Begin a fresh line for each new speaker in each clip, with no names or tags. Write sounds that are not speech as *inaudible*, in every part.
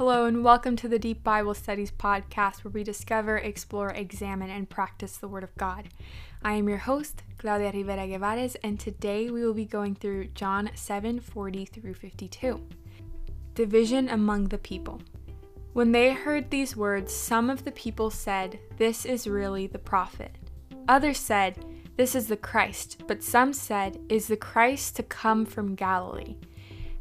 Hello, and welcome to the Deep Bible Studies podcast, where we discover, explore, examine, and practice the Word of God. I am your host, Claudia Rivera Guevara, and today we will be going through John 7 40 through 52. Division among the people. When they heard these words, some of the people said, This is really the prophet. Others said, This is the Christ, but some said, Is the Christ to come from Galilee?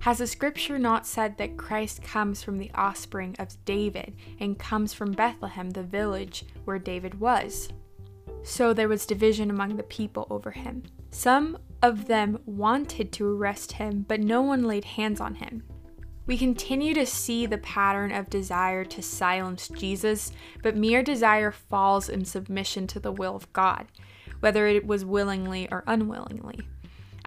Has the scripture not said that Christ comes from the offspring of David and comes from Bethlehem, the village where David was? So there was division among the people over him. Some of them wanted to arrest him, but no one laid hands on him. We continue to see the pattern of desire to silence Jesus, but mere desire falls in submission to the will of God, whether it was willingly or unwillingly.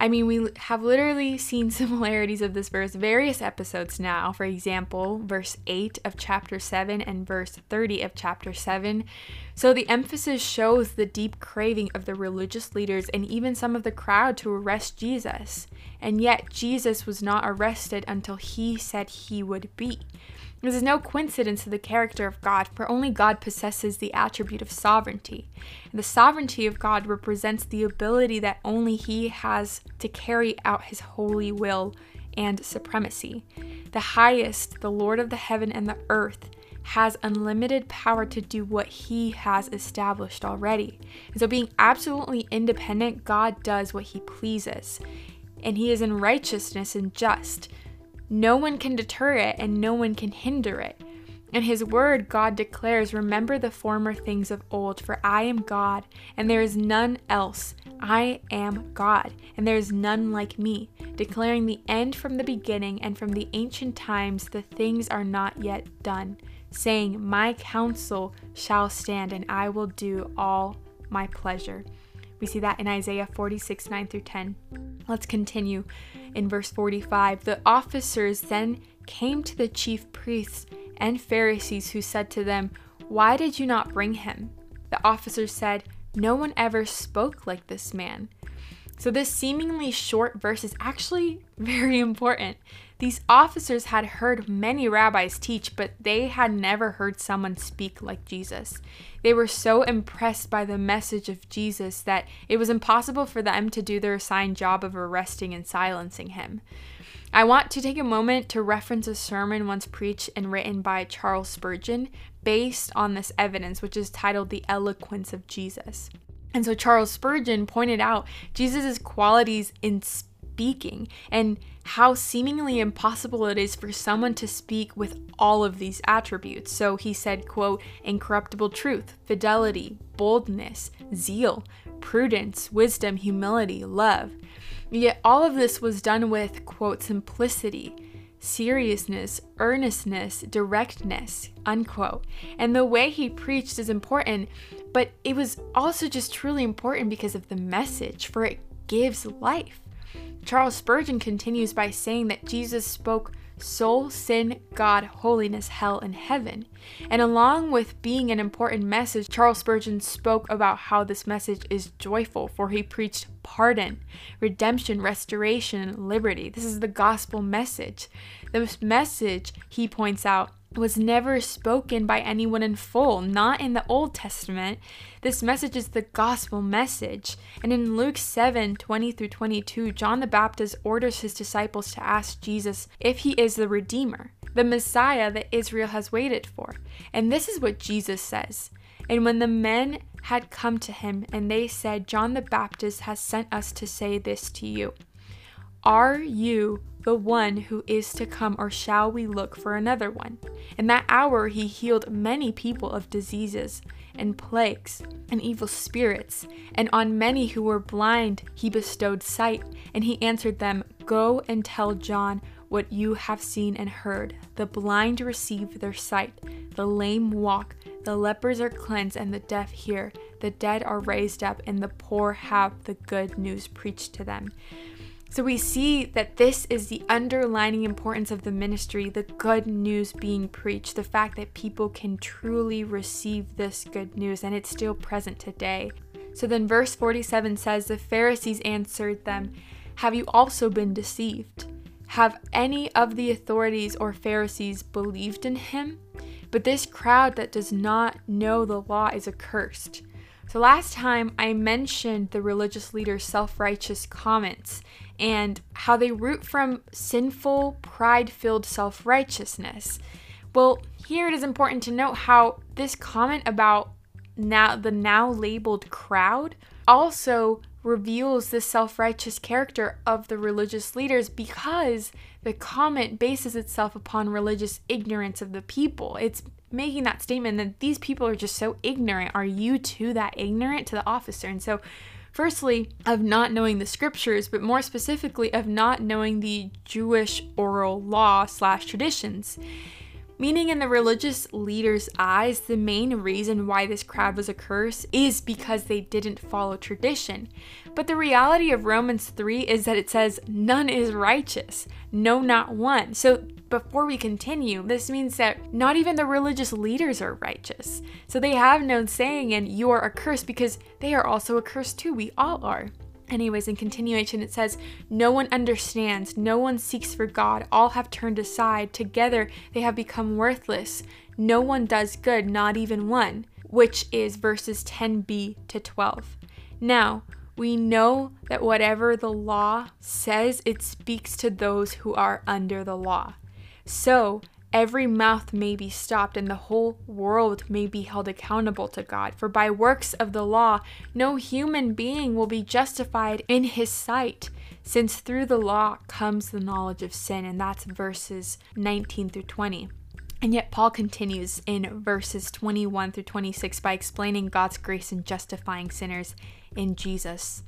I mean, we have literally seen *laughs* similarities of this verse various episodes now. For example, verse 8 of chapter 7 and verse 30 of chapter 7. So the emphasis shows the deep craving of the religious leaders and even some of the crowd to arrest Jesus. And yet, Jesus was not arrested until he said he would be. This is no coincidence to the character of God, for only God possesses the attribute of sovereignty. And the sovereignty of God represents the ability that only He has to carry out His holy will and supremacy. The highest, the Lord of the heaven and the earth, has unlimited power to do what He has established already. And so, being absolutely independent, God does what He pleases. And He is in righteousness and just. No one can deter it and no one can hinder it. In his word, God declares, Remember the former things of old, for I am God, and there is none else. I am God, and there is none like me, declaring the end from the beginning, and from the ancient times the things are not yet done, saying, My counsel shall stand, and I will do all my pleasure. We see that in Isaiah 46 9 through 10. Let's continue in verse 45. The officers then came to the chief priests and Pharisees, who said to them, Why did you not bring him? The officers said, No one ever spoke like this man. So, this seemingly short verse is actually *laughs* very important. These officers had heard many rabbis teach, but they had never heard someone speak like Jesus. They were so impressed by the message of Jesus that it was impossible for them to do their assigned job of arresting and silencing him. I want to take a moment to reference a sermon once preached and written by Charles Spurgeon based on this evidence, which is titled The Eloquence of Jesus. And so Charles Spurgeon pointed out Jesus' qualities in speaking and how seemingly impossible it is for someone to speak with all of these attributes. So he said, quote, incorruptible truth, fidelity, boldness, zeal, prudence, wisdom, humility, love. Yet all of this was done with, quote, simplicity, seriousness, earnestness, directness, unquote. And the way he preached is important, but it was also just truly important because of the message, for it gives life. Charles Spurgeon continues by saying that Jesus spoke soul, sin, God, holiness, hell, and heaven. And along with being an important message, Charles Spurgeon spoke about how this message is joyful, for he preached pardon, redemption, restoration, liberty. This is the gospel message. This message, he points out, was never spoken by anyone in full, not in the Old Testament. This message is the gospel message. And in Luke 7 20 through 22, John the Baptist orders his disciples to ask Jesus if he is the Redeemer, the Messiah that Israel has waited for. And this is what Jesus says. And when the men had come to him, and they said, John the Baptist has sent us to say this to you Are you the one who is to come, or shall we look for another one? In that hour he healed many people of diseases and plagues and evil spirits, and on many who were blind he bestowed sight. And he answered them, Go and tell John what you have seen and heard. The blind receive their sight, the lame walk, the lepers are cleansed, and the deaf hear. The dead are raised up, and the poor have the good news preached to them. So we see that this is the underlining importance of the ministry, the good news being preached, the fact that people can truly receive this good news and it's still present today. So then, verse 47 says, The Pharisees answered them, Have you also been deceived? have any of the authorities or Pharisees believed in him? But this crowd that does not know the law is accursed. So, last time I mentioned the religious leaders' self righteous comments and how they root from sinful, pride filled self righteousness. Well, here it is important to note how this comment about now the now labeled crowd also reveals the self righteous character of the religious leaders because the comment bases itself upon religious ignorance of the people. It's making that statement that these people are just so ignorant. Are you too that ignorant to the officer? And so, firstly, of not knowing the scriptures, but more specifically, of not knowing the Jewish oral law slash traditions. Meaning, in the religious leaders' eyes, the main reason why this crowd was a curse is because they didn't follow tradition. But the reality of Romans 3 is that it says, None is righteous, no, not one. So, before we continue, this means that not even the religious leaders are righteous. So, they have no saying, and you are accursed because they are also accursed too. We all are. Anyways, in continuation, it says, No one understands, no one seeks for God, all have turned aside, together they have become worthless. No one does good, not even one, which is verses 10b to 12. Now, we know that whatever the law says, it speaks to those who are under the law. So, every mouth may be stopped and the whole world may be held accountable to God. For by works of the law, no human being will be justified in his sight, since through the law comes the knowledge of sin. And that's verses 19 through 20. And yet, Paul continues in verses 21 through 26 by explaining God's grace in justifying sinners in Jesus.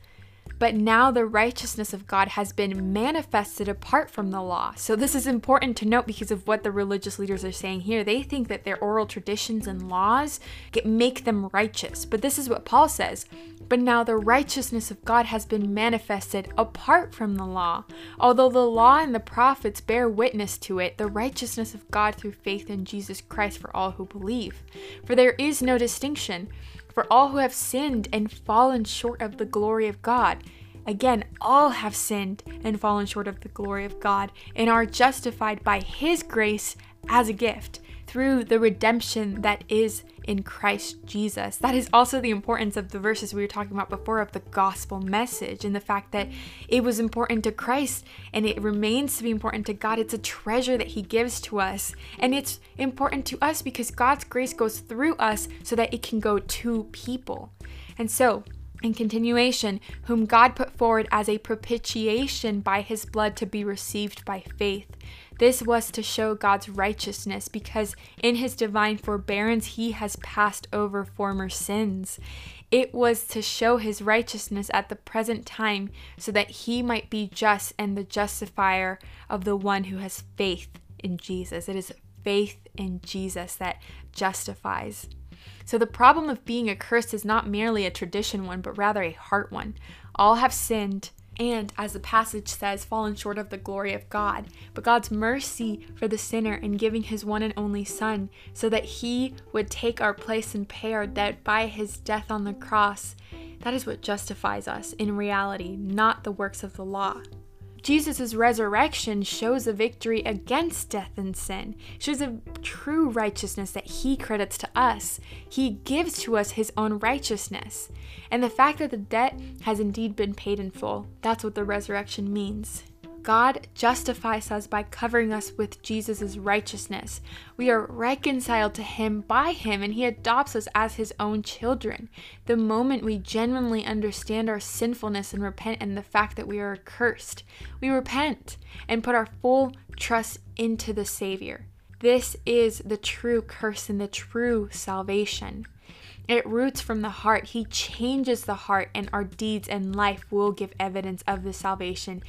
But now the righteousness of God has been manifested apart from the law. So, this is important to note because of what the religious leaders are saying here. They think that their oral traditions and laws make them righteous. But this is what Paul says. But now the righteousness of God has been manifested apart from the law. Although the law and the prophets bear witness to it, the righteousness of God through faith in Jesus Christ for all who believe. For there is no distinction for all who have sinned and fallen short of the glory of God. Again, all have sinned and fallen short of the glory of God and are justified by His grace as a gift through the redemption that is in Christ Jesus. That is also the importance of the verses we were talking about before of the gospel message and the fact that it was important to Christ and it remains to be important to God. It's a treasure that He gives to us. And it's important to us because God's grace goes through us so that it can go to people. And so, in continuation, whom God put forward as a propitiation by his blood to be received by faith. This was to show God's righteousness because in his divine forbearance he has passed over former sins. It was to show his righteousness at the present time so that he might be just and the justifier of the one who has faith in Jesus. It is faith in Jesus that justifies. So the problem of being accursed is not merely a tradition one, but rather a heart one. All have sinned and, as the passage says, fallen short of the glory of God. But God's mercy for the sinner in giving his one and only Son, so that he would take our place and pay our debt by his death on the cross, that is what justifies us in reality, not the works of the law. Jesus' resurrection shows a victory against death and sin, shows a true righteousness that he credits to us. He gives to us his own righteousness. And the fact that the debt has indeed been paid in full, that's what the resurrection means. God justifies us by covering us with Jesus' righteousness. We are reconciled to Him by Him, and He adopts us as His own children. The moment we genuinely understand our sinfulness and repent and the fact that we are cursed, we repent and put our full trust into the Savior. This is the true curse and the true salvation. It roots from the heart. He changes the heart, and our deeds and life will give evidence of the salvation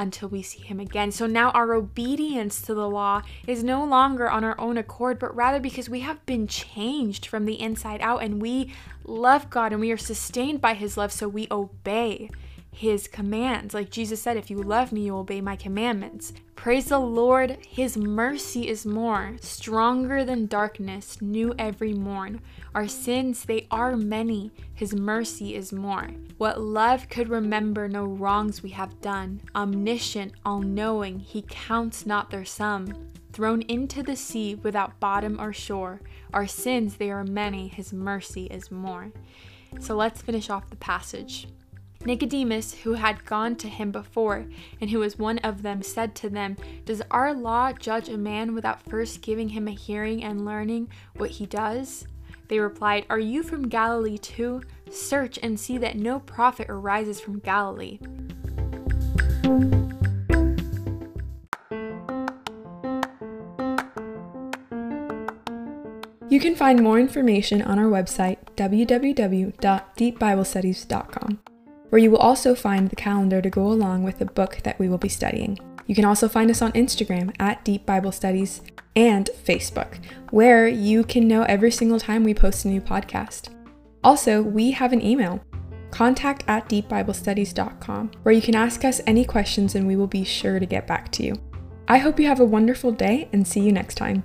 until we see him again. So now our obedience to the law is no longer on our own accord, but rather because we have been changed from the inside out and we love God and we are sustained by his love, so we obey. His commands. Like Jesus said, if you love me, you obey my commandments. Praise the Lord, his mercy is more, stronger than darkness, new every morn. Our sins, they are many, his mercy is more. What love could remember no wrongs we have done, omniscient, all knowing, he counts not their sum. Thrown into the sea without bottom or shore, our sins, they are many, his mercy is more. So let's finish off the passage. Nicodemus, who had gone to him before, and who was one of them, said to them, Does our law judge a man without first giving him a hearing and learning what he does? They replied, Are you from Galilee too? Search and see that no prophet arises from Galilee.
You can find more information on our website, www.deepbiblestudies.com where you will also find the calendar to go along with the book that we will be studying. You can also find us on Instagram at Deep Bible Studies and Facebook, where you can know every single time we post a new podcast. Also, we have an email, contact at deepbiblestudies.com, where you can ask us any questions and we will be sure to get back to you. I hope you have a wonderful day and see you next time.